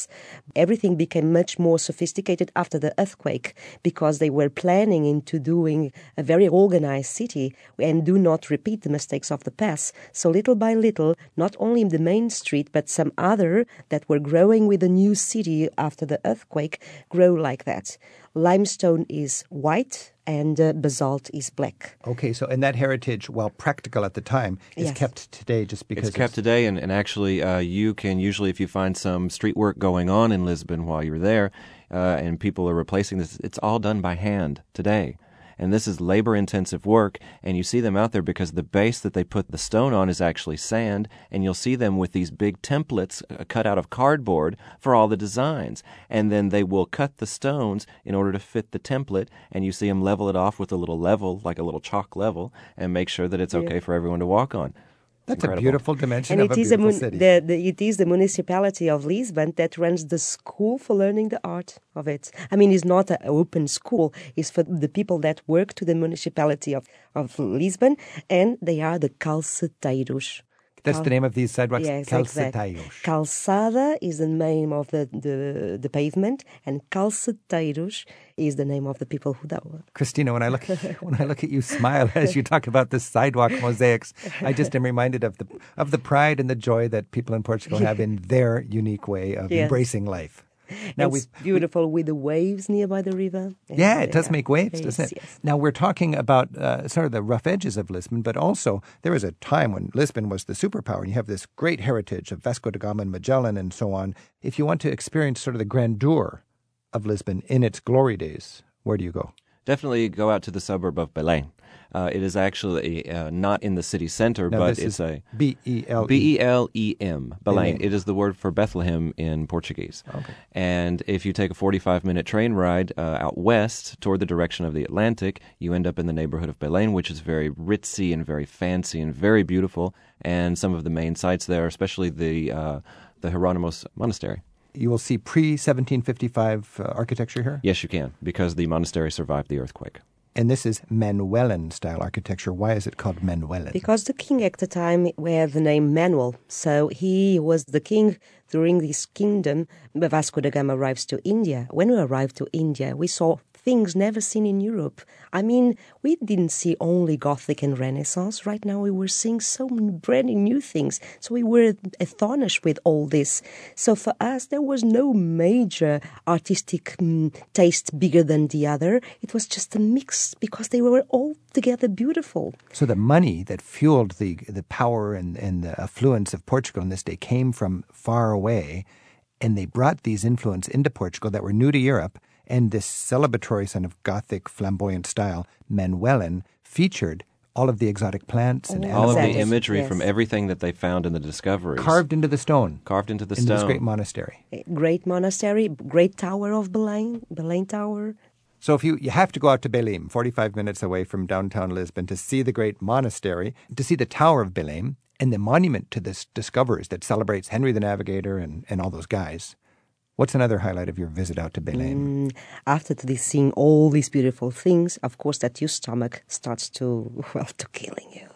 Everything became much more sophisticated after the earthquake because they were planning into doing a very organized city and do not repeat the mistakes of the past. So little by little, not only in the main street but some other that were growing with the new city after the earthquake grow like that. Limestone is white and uh, basalt is black. Okay, so and that heritage, while practical at the time, is Yes. kept today just because It's kept today, and, and actually, uh, you can usually, if you find some street work going on in Lisbon while you're there, uh, and people are replacing this, it's all done by hand today. And this is labor intensive work, and you see them out there because the base that they put the stone on is actually sand, and you'll see them with these big templates uh, cut out of cardboard for all the designs. And then they will cut the stones in order to fit the template, and you see them level it off with a little level, like a little chalk level, and make sure that it's okay for everyone to walk on. It's That's a beautiful dimension And of it a is, a mun- city. the, the, it is the municipality of Lisbon that runs the school for learning the art of it. I mean, it's not an open school. It's for the people that work to the municipality of, of Lisbon, and they are the calceteiros. That's the name of these sidewalks. Yes, Calceteiros. exactly. Calçada is the name of the, the, the pavement, and calceteiros is the name of the people who that were. Christina, when I look when I look at you smile as you talk about the sidewalk mosaics, I just am reminded of the of the pride and the joy that people in Portugal have in their unique way of embracing life. Now it's beautiful with the waves nearby the river. Yeah, it does make waves, waves, doesn't it? Yes. Now we're talking about uh, sort of the rough edges of Lisbon, but also there was a time when Lisbon was the superpower, and you have this great heritage of Vasco da Gama and Magellan and so on. If you want to experience sort of the grandeur of Lisbon in its glory days, where do you go? Definitely go out to the suburb of Belém. Uh, it is actually uh, not in the city center, Now but it's is a B E L B E. L E M. Belém. It is the word for Bethlehem in Portuguese. Okay. And if you take a 45 minute train ride uh, out west toward the direction of the Atlantic, you end up in the neighborhood of Belém, which is very ritzy and very fancy and very beautiful. And some of the main sites there, especially the uh, the Hieronymus Monastery. You will see pre 1755 uh, architecture here, Yes, you can, because the monastery survived the earthquake. and this is Manuelan style architecture. Why is it called Manuelan? Because the king at the time had the name Manuel, so he was the king during this kingdom. Vasco da Gama arrives to India. When we arrived to India, we saw things never seen in Europe. I mean, we didn't see only Gothic and Renaissance. Right now, we were seeing so many brand new things. So we were astonished with all this. So for us, there was no major artistic mm, taste bigger than the other. It was just a mix because they were all together beautiful. So the money that fueled the the power and, and the affluence of Portugal in this day came from far away, and they brought these influence into Portugal that were new to Europe. And this celebratory kind of Gothic flamboyant style, Manueline, featured all of the exotic plants and All of the imagery Yes. from everything that they found in the discoveries. carved into the stone, carved into the into this stone. great monastery. Great monastery, great tower of Belém, Belém Tower. So if you, you have to go out to Belém, 45 minutes away from downtown Lisbon, to see the great monastery, to see the Tower of Belém, and the monument to the s- discoverers that celebrates Henry the Navigator and, and all those guys. What's another highlight of your visit out to Belém? Mm, after this, seeing all these beautiful things, of course, that your stomach starts to, well, to killing you.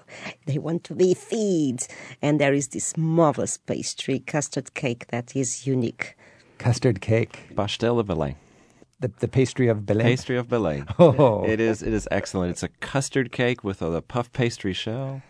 They want to be fed. And there is this marvelous pastry, custard cake, that is unique. Custard cake, Pastel de Belém. the, the pastry of Belém. Pastry of Belém. Oh. It is it is excellent. It's a custard cake with a, puff pastry shell,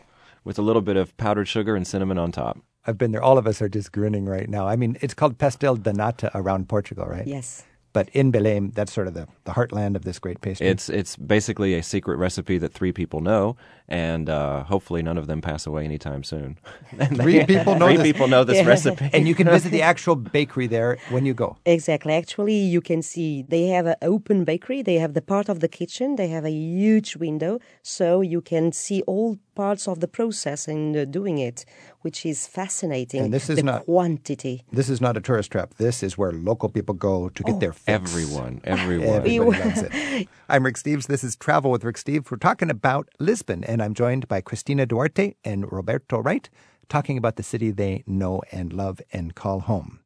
with a little bit of powdered sugar and cinnamon on top. I've been there. All of us are just grinning right now. I mean, it's called pastel de nata around Portugal, right? Yes. But in Belém, that's sort of the, the heartland of this great pastry. It's it's basically a secret recipe that three people know, and uh, hopefully none of them pass away anytime soon. three people know three this. people know this Yeah. recipe. and you can visit the actual bakery there when you go. Exactly. Actually, you can see they have an open bakery. They have the part of the kitchen. They have a huge window, so you can see all parts of the process in uh, doing it, which is fascinating. And this is the not- quantity. This is not a tourist trap. This is where local people go to get oh. their fix. Everyone, everyone. Everybody loves it. I'm Rick Steves. This is Travel with Rick Steves. We're talking about Lisbon, and I'm joined by Cristina Duarte and Roberto Wright, talking about the city they know and love and call home.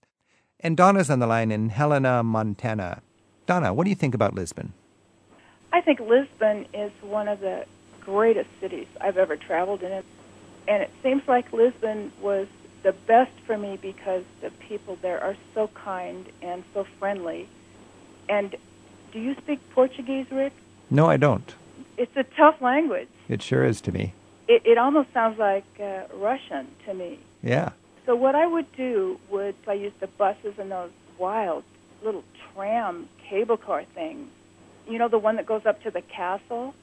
And Donna's on the line in Helena, Montana. Donna, what do you think about Lisbon? I think Lisbon is one of the greatest cities I've ever traveled in. And it seems like Lisbon was the best for me because the people there are so kind and so friendly. And do you speak Portuguese, Rick? No, I don't. It's a tough language. It sure is to me. It, it almost sounds like uh, Russian to me. Yeah. So what I would do would I use the buses and those wild little tram cable car things. You know the one that goes up to the castle?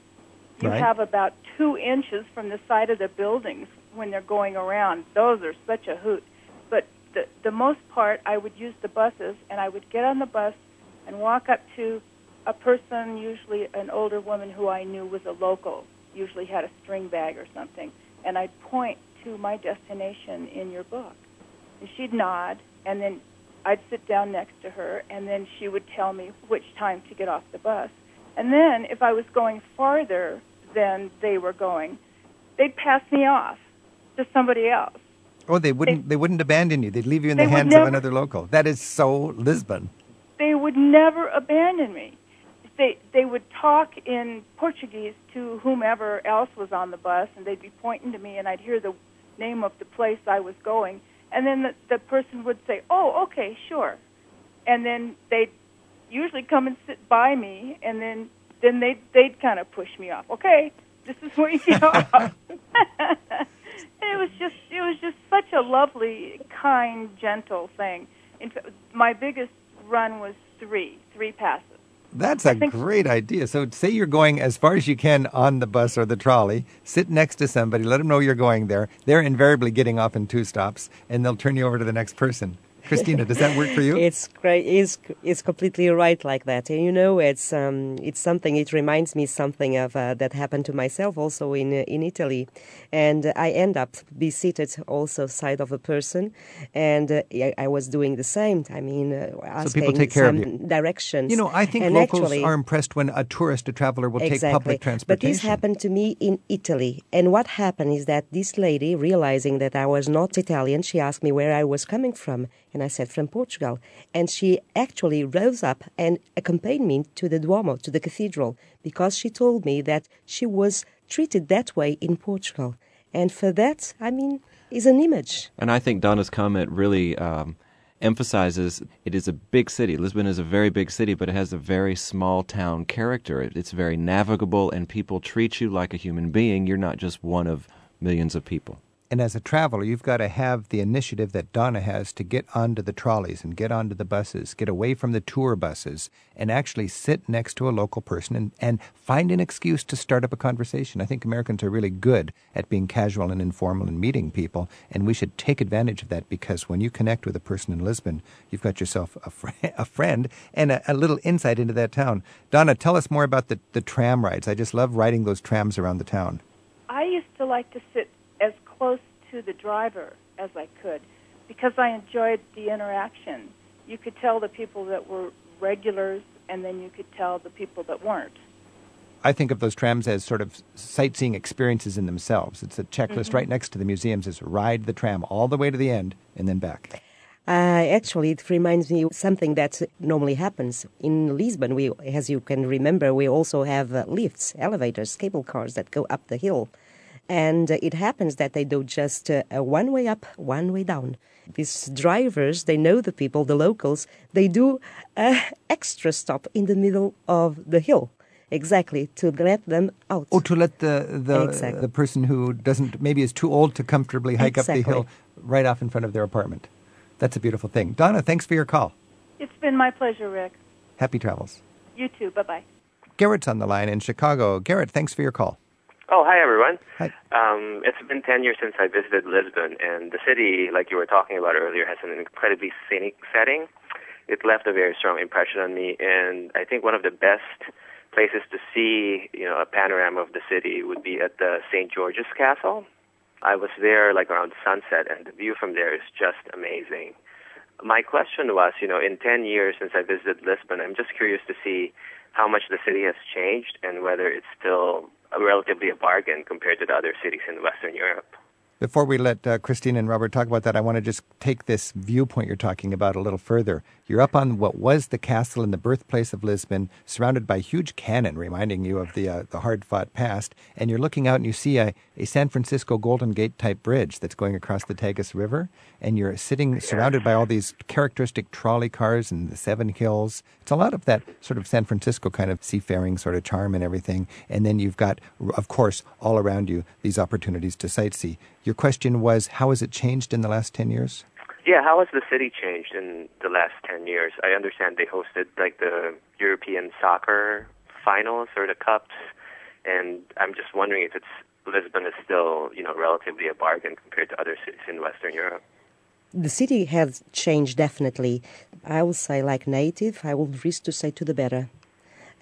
You Right. have about two inches from the side of the buildings when they're going around. Those are such a hoot. But the the most part I would use the buses and I would get on the bus and walk up to a person, usually an older woman who I knew was a local, usually had a string bag or something, and I'd point to my destination in your book. And she'd nod, and then I'd sit down next to her, and then she would tell me which time to get off the bus. And then, if I was going farther than they were going, they'd pass me off to somebody else. Oh, they wouldn't. They, wouldn't abandon you. They'd leave you in the hands never- of another local. That is so Lisbon. They would never abandon me. They they would talk in Portuguese to whomever else was on the bus, and they'd be pointing to me, and I'd hear the name of the place I was going, and then the, the person would say, "Oh, okay, sure," and then they'd usually come and sit by me, and then then they they'd kind of push me off. Okay, this is where you get off. and it was just it was just such a lovely, kind, gentle thing. In fact, my biggest run was three three passes. That's a great idea. So, say you're going as far as you can on the bus or the trolley, sit next to somebody, let them know you're going there. They're invariably getting off in two stops, and they'll turn you over to the next person. Christina, does that work for you? It's great. It's it's completely right like that. And you know, it's um, it's something. It reminds me something of uh, that happened to myself also in uh, in Italy, and I end up be seated also side of a person, and uh, I, I was doing the same. I mean, uh, asking people take care of you. directions. You know, I think and locals actually, are impressed when a tourist, a traveler, will take public transportation. But this happened to me in Italy. And what happened is that this lady, realizing that I was not Italian, she asked me where I was coming from. And I said, from Portugal. And she actually rose up and accompanied me to the Duomo, to the cathedral, because she told me that she was treated that way in Portugal. And for that, I mean, is an image. And I think Donna's comment really um, emphasizes it is a big city. Lisbon is a very big city, but it has a very small town character. It, it's very navigable, and people treat you like a human being. You're not just one of millions of people. And as a traveler, you've got to have the initiative that Donna has to get onto the trolleys and get onto the buses, get away from the tour buses, and actually sit next to a local person and, and find an excuse to start up a conversation. I think Americans are really good at being casual and informal and meeting people, and we should take advantage of that because when you connect with a person in Lisbon, you've got yourself a, fr- a friend and a, a little insight into that town. Donna, tell us more about the, the tram rides. I just love riding those trams around the town. I used to like to sit close to the driver as I could because I enjoyed the interaction. You could tell the people that were regulars, and then you could tell the people that weren't. I think of those trams as sort of sightseeing experiences in themselves. It's a checklist Mm-hmm. right next to the museums is ride the tram all the way to the end and then back. Uh, actually, it reminds me of something that normally happens in Lisbon. We, as you can remember, we also have uh, lifts, elevators, cable cars that go up the hill, and uh, it happens that they do just uh, a one way up, one way down. These drivers, they know the people, the locals. They do a extra stop in the middle of the hill. exactly to let them out. Oh, to let the the Exactly. the person who doesn't maybe is too old to comfortably hike up the hill right off in front of their apartment. That's a beautiful thing. Donna, thanks for your call. It's been my pleasure, Rick. Happy travels. You too. Bye bye. Garrett's on the line in Chicago. Garrett, thanks for your call. Oh, hi everyone. Hi. Um, it's been 10 years since I visited Lisbon, and the city, like you were talking about earlier, has an incredibly scenic setting. It left a very strong impression on me, and I think one of the best places to see, you know, a panorama of the city would be at the St. George's Castle. I was there like around sunset, and the view from there is just amazing. My question was, you know, in 10 years since I visited Lisbon, I'm just curious to see how much the city has changed and whether it's still relatively a bargain compared to the other cities in Western Europe. Before we let uh, Christine and Robert talk about that, I want to just take this viewpoint you're talking about a little further. You're up on what was the castle in the birthplace of Lisbon, surrounded by huge cannon, reminding you of the uh, the hard-fought past. And you're looking out and you see a, a San Francisco Golden Gate type bridge that's going across the Tagus River. And you're sitting surrounded by all these characteristic trolley cars and the Seven Hills. It's a lot of that sort of San Francisco kind of seafaring sort of charm and everything. And then you've got, of course, all around you these opportunities to sightsee. Your question was, how has it changed in the last 10 years? Yeah, how has the city changed in the last 10 years? I understand they hosted like the European soccer finals or the cups, and I'm just wondering if it's Lisbon is still, you know, relatively a bargain compared to other cities in Western Europe. The city has changed definitely. I will say, like native, I will risk to say to the better.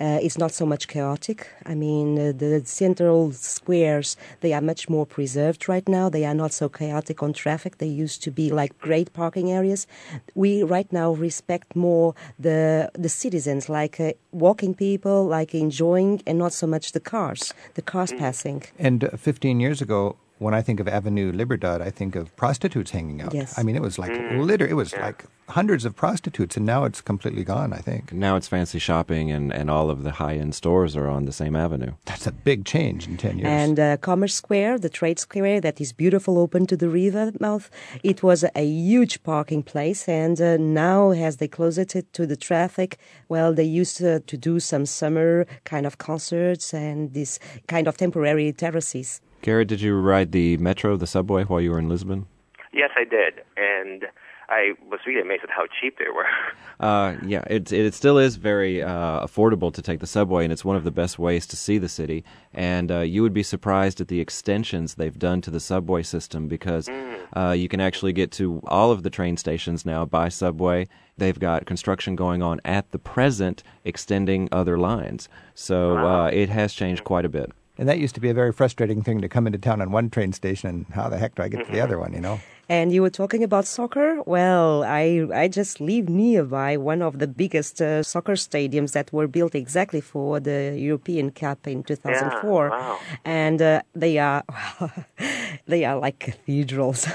Uh, it's not so much chaotic. I mean, uh, the central squares, they are much more preserved right now. They are not so chaotic on traffic. They used to be like great parking areas. We right now respect more the the citizens, like uh, walking people, like enjoying, and not so much the cars, the cars passing. And uh, 15 years ago, when I think of Avenue Libertad, I think of prostitutes hanging out. Yes. I mean, it was like Mm. litter. It was like hundreds of prostitutes, and now it's completely gone. I think Now it's fancy shopping, and, and all of the high end stores are on the same avenue. that's a big change in 10 years. And uh, Commerce Square, the trade square that is beautiful, open to the river mouth, it was a huge parking place. And uh, now, as they closed it to the traffic, well, they used uh, to do some summer kind of concerts and this kind of temporary terraces. Garrett, did you ride the metro, the subway, while you were in Lisbon? Yes, I did, and I was really amazed at how cheap they were. Uh, yeah, it, it still is very uh, affordable to take the subway, and it's one of the best ways to see the city. And uh, you would be surprised at the extensions they've done to the subway system because uh, you can actually get to all of the train stations now by subway. They've got construction going on at the present, extending other lines. So uh, it has changed quite a bit. And that used to be a very frustrating thing to come into town on one train station, and how the heck do I get to the mm-hmm. other one, you know? And you were talking about soccer? Well, I, I just live nearby one of the biggest uh, soccer stadiums that were built exactly for the European Cup in 2004. wow. And uh, they are they are like cathedrals.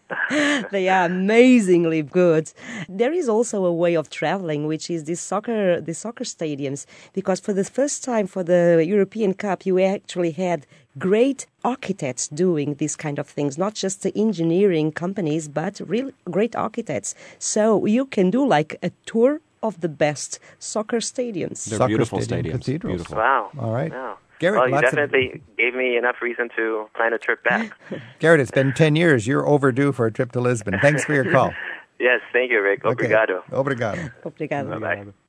they are amazingly good. There is also a way of traveling, which is this soccer the soccer stadiums, because for the first time for the European Cup, you actually had great architects doing these kind of things, not just the engineering companies, but real great architects. So you can do like a tour of the best soccer stadiums. They're Soccer beautiful stadium stadiums. cathedrals. Beautiful. Wow. All right. Wow. Garrett, well, you lots of- definitely gave me enough reason to plan a trip back. Garrett, it's been 10 years. You're overdue for a trip to Lisbon. Thanks for your call. yes, thank you, Rick. Obrigado. Obrigado. Obrigado. Bye-bye.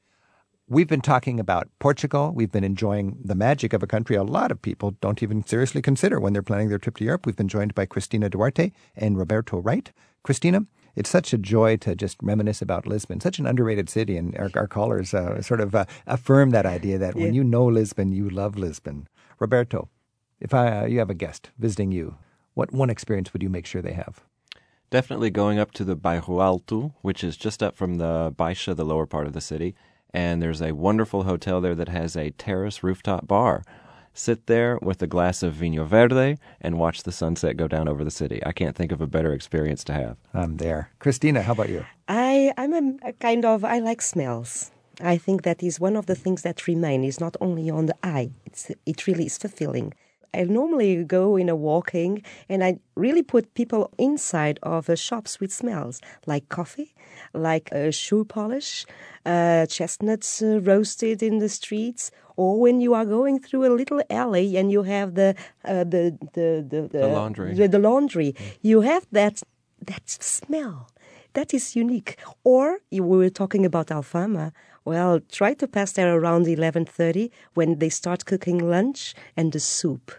We've been talking about Portugal. We've been enjoying the magic of a country a lot of people don't even seriously consider when they're planning their trip to Europe. We've been joined by Christina Duarte and Roberto Wright. Christina, it's such a joy to just reminisce about Lisbon, such an underrated city, and our, our callers uh, sort of uh, affirm that idea that when you know Lisbon, you love Lisbon. Roberto, if I, uh, you have a guest visiting you, what one experience would you make sure they have? Definitely going up to the Bairro Alto, which is just up from the Baixa, the lower part of the city. And there's a wonderful hotel there that has a terrace rooftop bar. Sit there with a glass of vinho Verde and watch the sunset go down over the city. I can't think of a better experience to have. I'm there. Christina, how about you? I, I'm a, a kind of, I like smells. I think that is one of the things that remain is not only on the eye, it's, it really is fulfilling. I normally go in a walking and I really put people inside of uh, shops with smells like coffee, like uh, shoe polish, uh, chestnuts uh, roasted in the streets, or when you are going through a little alley and you have the uh, the, the, the, The laundry. the, the laundry, you have that that smell. That is unique. Or you we were talking about Alfama. Well, try to pass there around eleven thirty when they start cooking lunch and the soup.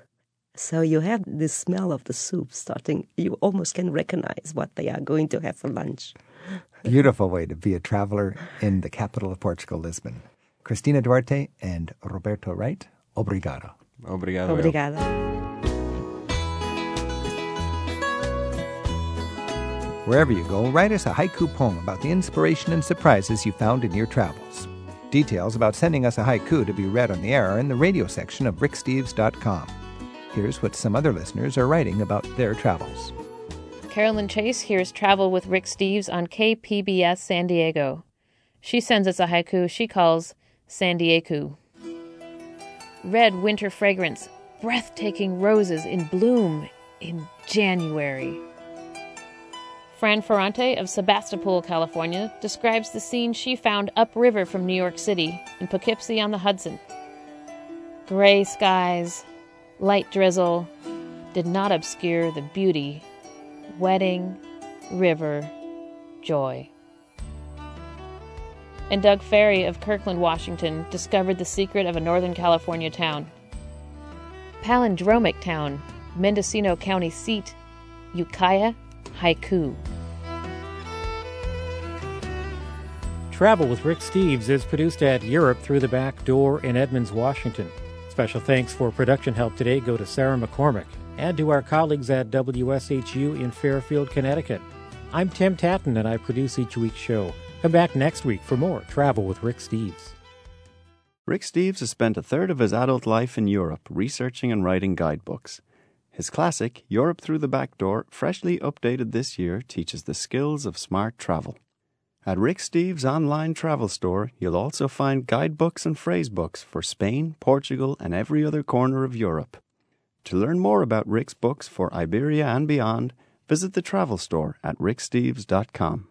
So you have the smell of the soup starting. You almost can recognize what they are going to have for lunch. Beautiful way to be a traveler in the capital of Portugal, Lisbon. Cristina Duarte and Roberto Wright, obrigado. Obrigado. Obrigada. Wherever you go, write us a haiku poem about the inspiration and surprises you found in your travels. Details about sending us a haiku to be read on the air are in the radio section of ricksteves.com. Here's what some other listeners are writing about their travels. Carolyn Chase hears Travel with Rick Steves on KPBS San Diego. She sends us a haiku she calls San Diego. Red winter fragrance, breathtaking roses in bloom in January. Fran Ferrante of Sebastopol, California, describes the scene she found upriver from New York City in Poughkeepsie on the Hudson. Gray skies, light drizzle did not obscure the beauty. Wedding, river, joy. And Doug Ferry of Kirkland, Washington, discovered the secret of a Northern California town. Palindromic town, Mendocino County seat, Ukiah, Haiku. Travel with Rick Steves is produced at Europe Through the Back Door in Edmonds, Washington. Special thanks for production help today go to Sarah McCormick and to our colleagues at WSHU in Fairfield, Connecticut. I'm Tim Tattan and I produce each week's show. Come back next week for more Travel with Rick Steves. Rick Steves has spent a third of his adult life in Europe researching and writing guidebooks. His classic, Europe Through the Back Door, freshly updated this year, teaches the skills of smart travel. At Rick Steves' online travel store, you'll also find guidebooks and phrasebooks for Spain, Portugal, and every other corner of Europe. To learn more about Rick's books for Iberia and beyond, visit the travel store at ricksteves.com.